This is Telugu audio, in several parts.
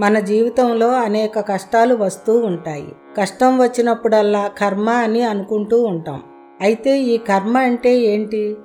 మన జీవితంలో అనేక కష్టాలు వస్తూ ఉంటాయి. కష్టం వచ్చినప్పుడల్లా కర్మ అని అనుకుంటూ ఉంటాం. అయితే ఈ కర్మ అంటే ఏంటి?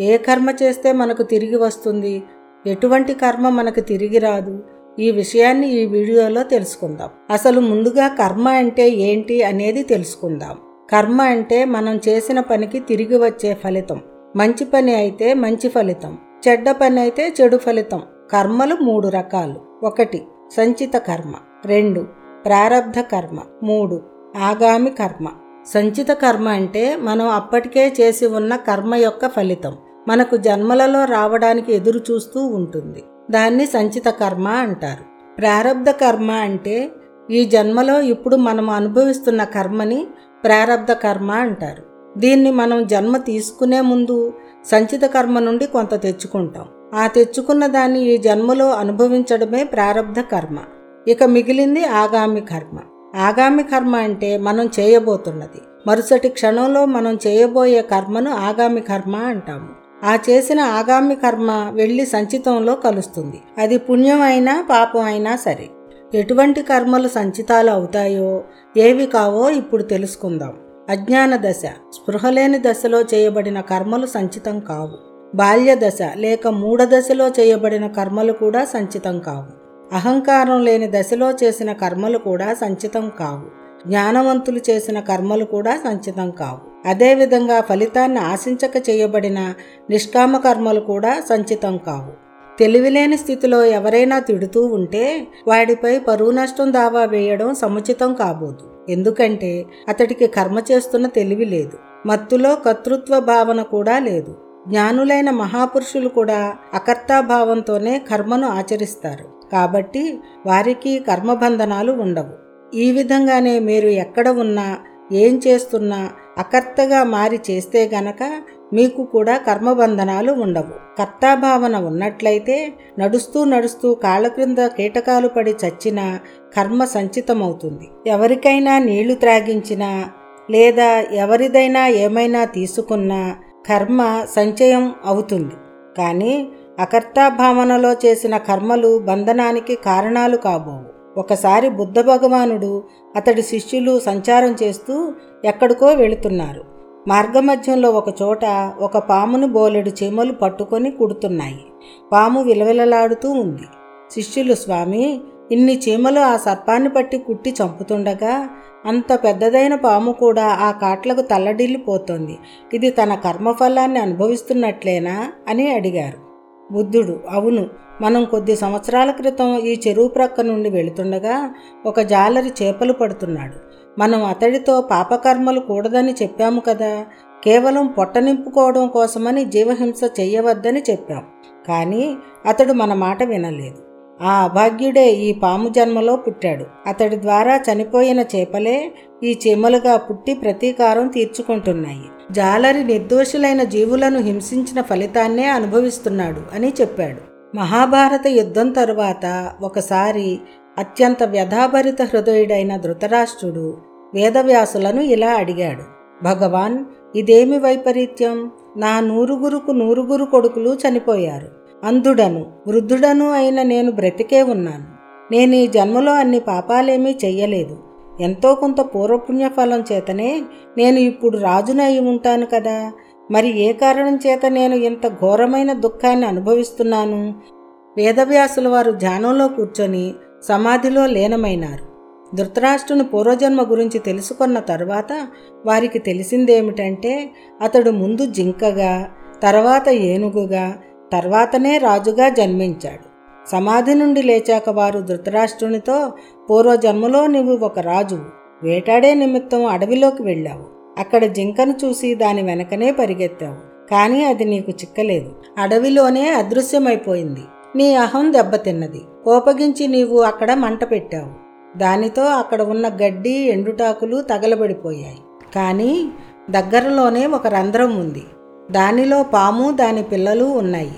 ఏ కర్మ చేస్తే మనకు తిరిగి వస్తుంది? ఎటువంటి కర్మ మనకు తిరిగి రాదు? ఈ విషయాన్ని ఈ వీడియోలో తెలుసుకుందాం. అసలు ముందుగా కర్మ అంటే ఏంటి అనేది తెలుసుకుందాం. కర్మ అంటే మనం చేసిన పనికి తిరిగి వచ్చే ఫలితం. మంచి పని అయితే మంచి ఫలితం. చెడ్డ పని అయితే చెడు ఫలితం. కర్మలు మూడు రకాలు. ఒకటి సంచిత కర్మ. రెండు ప్రారబ్ధ కర్మ. మూడు ఆగామి కర్మ. సంచిత కర్మ అంటే మనం అప్పటికే చేసి ఉన్న కర్మ యొక్క ఫలితం. మనకు జన్మలలో రావడానికి ఎదురు చూస్తూ ఉంటుంది. దాన్ని సంచిత కర్మ అంటారు. ప్రారబ్ధ కర్మ అంటే ఈ జన్మలో ఇప్పుడు మనం అనుభవిస్తున్న కర్మని ప్రారబ్ధ కర్మ అంటారు. దీన్ని మనం జన్మ తీసుకునే ముందు సంచిత కర్మ నుండి కొంత తెచ్చుకుంటాం. ఆ తెచ్చుకున్న దాన్ని ఈ జన్మలో అనుభవించడమే ప్రారబ్ధ కర్మ. ఇక మిగిలింది ఆగామి కర్మ. ఆగామి కర్మ అంటే మనం చేయబోతున్నది. మరుసటి క్షణంలో మనం చేయబోయే కర్మను ఆగామి కర్మ అంటాము. ఆ చేసిన ఆగామి కర్మ వెళ్ళి సంచితంలో కలుస్తుంది. అది పుణ్యం అయినా పాపం అయినా సరే. ఎటువంటి కర్మలు సంచితాలు అవుతాయో ఏవి కావో ఇప్పుడు తెలుసుకుందాం. అజ్ఞాన దశ. స్పృహలేని దశలో చేయబడిన కర్మలు సంచితం కావు. బాల్య దశ లేక మూఢ దశలో చేయబడిన కర్మలు కూడా సంచితం కావు. అహంకారం లేని దశలో చేసిన కర్మలు కూడా సంచితం కావు. జ్ఞానవంతులు చేసిన కర్మలు కూడా సంచితం కావు. అదేవిధంగా ఫలితాన్ని ఆశించక చేయబడిన నిష్కామ కర్మలు కూడా సంచితం కావు. తెలివిలేని స్థితిలో ఎవరైనా తిడుతూ ఉంటే వాడిపై పరువు నష్టం దావా వేయడం సముచితం కాబోదు. ఎందుకంటే అతడికి కర్మ చేస్తున్న తెలివి లేదు. మత్తులో కర్తృత్వ భావన కూడా లేదు. జ్ఞానులైన మహాపురుషులు కూడా అకర్తాభావంతోనే కర్మను ఆచరిస్తారు. కాబట్టి వారికి కర్మబంధనాలు ఉండవు. ఈ విధంగానే మీరు ఎక్కడ ఉన్నా ఏం చేస్తున్నా అకర్తగా మారి చేస్తే గనక మీకు కూడా కర్మబంధనాలు ఉండవు. కర్తాభావన ఉన్నట్లయితే నడుస్తూ నడుస్తూ కాళ్ళ క్రింద కీటకాలు పడి చచ్చినా కర్మ సంచితమవుతుంది. ఎవరికైనా నీళ్ళు త్రాగించినా లేదా ఎవరిదైనా ఏమైనా తీసుకున్నా కర్మ సంచయం అవుతుంది. కానీ అకర్తాభావనలో చేసిన కర్మలు బంధనానికి కారణాలు కాబోవు. ఒకసారి బుద్ధ భగవానుడు అతడి శిష్యులు సంచారం చేస్తూ ఎక్కడికో వెళుతున్నారు. మార్గమధ్యంలో ఒక చోట ఒక పామును బోలెడు చీమలు పట్టుకొని కుడుతున్నాయి. పాము విలవిలలాడుతూ ఉంది. శిష్యులు స్వామి ఇన్ని చీమలు ఆ సర్పాన్ని పట్టి కుట్టి చంపుతుండగా అంత పెద్దదైన పాము కూడా ఆ కాట్లకు తల్లడిల్లిపోతోంది. ఇది తన కర్మఫలాన్ని అనుభవిస్తున్నట్లేనా? అని అడిగారు. బుద్ధుడు అవును. మనం కొద్ది సంవత్సరాల క్రితం ఈ చెరువు ప్రక్క నుండి వెళుతుండగా ఒక జాలరి చేపలు పడుతున్నాడు. మనం అతడితో పాపకర్మలు కూడదని చెప్పాము కదా. కేవలం పొట్ట నింపుకోవడం కోసమని జీవహింస చెయ్యవద్దని చెప్పాం. కానీ అతడు మన మాట వినలేదు. ఆ అభాగ్యుడే ఈ పాము జన్మలో పుట్టాడు. అతడి ద్వారా చనిపోయిన చేపలే ఈ చీమలుగా పుట్టి ప్రతీకారం తీర్చుకుంటున్నాయి. జాలరి నిర్దోషులైన జీవులను హింసించిన ఫలితాన్నే అనుభవిస్తున్నాడు అని చెప్పాడు. మహాభారత యుద్ధం తరువాత ఒకసారి అత్యంత వ్యధాభరిత హృదయుడైన ధృతరాష్ట్రుడు వేదవ్యాసులను ఇలా అడిగాడు. భగవాన్ ఇదేమి వైపరీత్యం? నా నూరుగురుకు నూరుగురు కొడుకులు చనిపోయారు. అంధుడను వృద్ధుడను అయిన నేను బ్రతికే ఉన్నాను. నేను ఈ జన్మలో అన్ని పాపాలేమీ చెయ్యలేదు. ఎంతో కొంత పూర్వపుణ్య ఫలం చేతనే నేను ఇప్పుడు రాజునై ఉంటాను కదా. మరి ఏ కారణం చేత నేను ఇంత ఘోరమైన దుఃఖాన్ని అనుభవిస్తున్నాను? వేదవ్యాసుల వారు ధ్యానంలో కూర్చొని సమాధిలో లీనమైనారు. ధృతరాష్ట్రుని పూర్వజన్మ గురించి తెలుసుకున్న తర్వాత వారికి తెలిసిందేమిటంటే అతడు ముందు జింకగా తర్వాత ఏనుగుగా తర్వాతనే రాజుగా జన్మించాడు. సమాధి నుండి లేచాక వారు ధృతరాష్ట్రునితో పూర్వజన్మలో నువ్వు ఒక రాజు వేటాడే నిమిత్తం అడవిలోకి వెళ్ళావు. అక్కడ జింకను చూసి దాని వెనకనే పరిగెత్తావు. కానీ అది నీకు చిక్కలేదు. అడవిలోనే అదృశ్యమైపోయింది. నీ అహం దెబ్బతిన్నది. కోపగించి నీవు అక్కడ మంట పెట్టావు. దానితో అక్కడ ఉన్న గడ్డి ఎండుటాకులు తగలబడిపోయాయి. కానీ దగ్గరలోనే ఒక రంధ్రం ఉంది. దానిలో పాము దాని పిల్లలు ఉన్నాయి.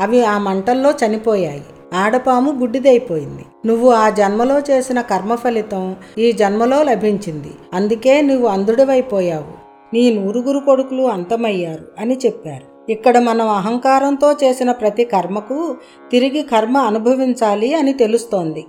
అవి ఆ మంటల్లో చనిపోయాయి. ఆడపాము గుడ్డిదైపోయింది. నువ్వు ఆ జన్మలో చేసిన కర్మ ఫలితం ఈ జన్మలో లభించింది. అందుకే నువ్వు అంధుడివైపోయావు. నీ నూరుగురు కొడుకులు అంతమయ్యారు అని చెప్పారు. ఇక్కడ మనం అహంకారంతో చేసిన ప్రతి కర్మకు తిరిగి కర్మ అనుభవించాలి అని తెలుస్తోంది.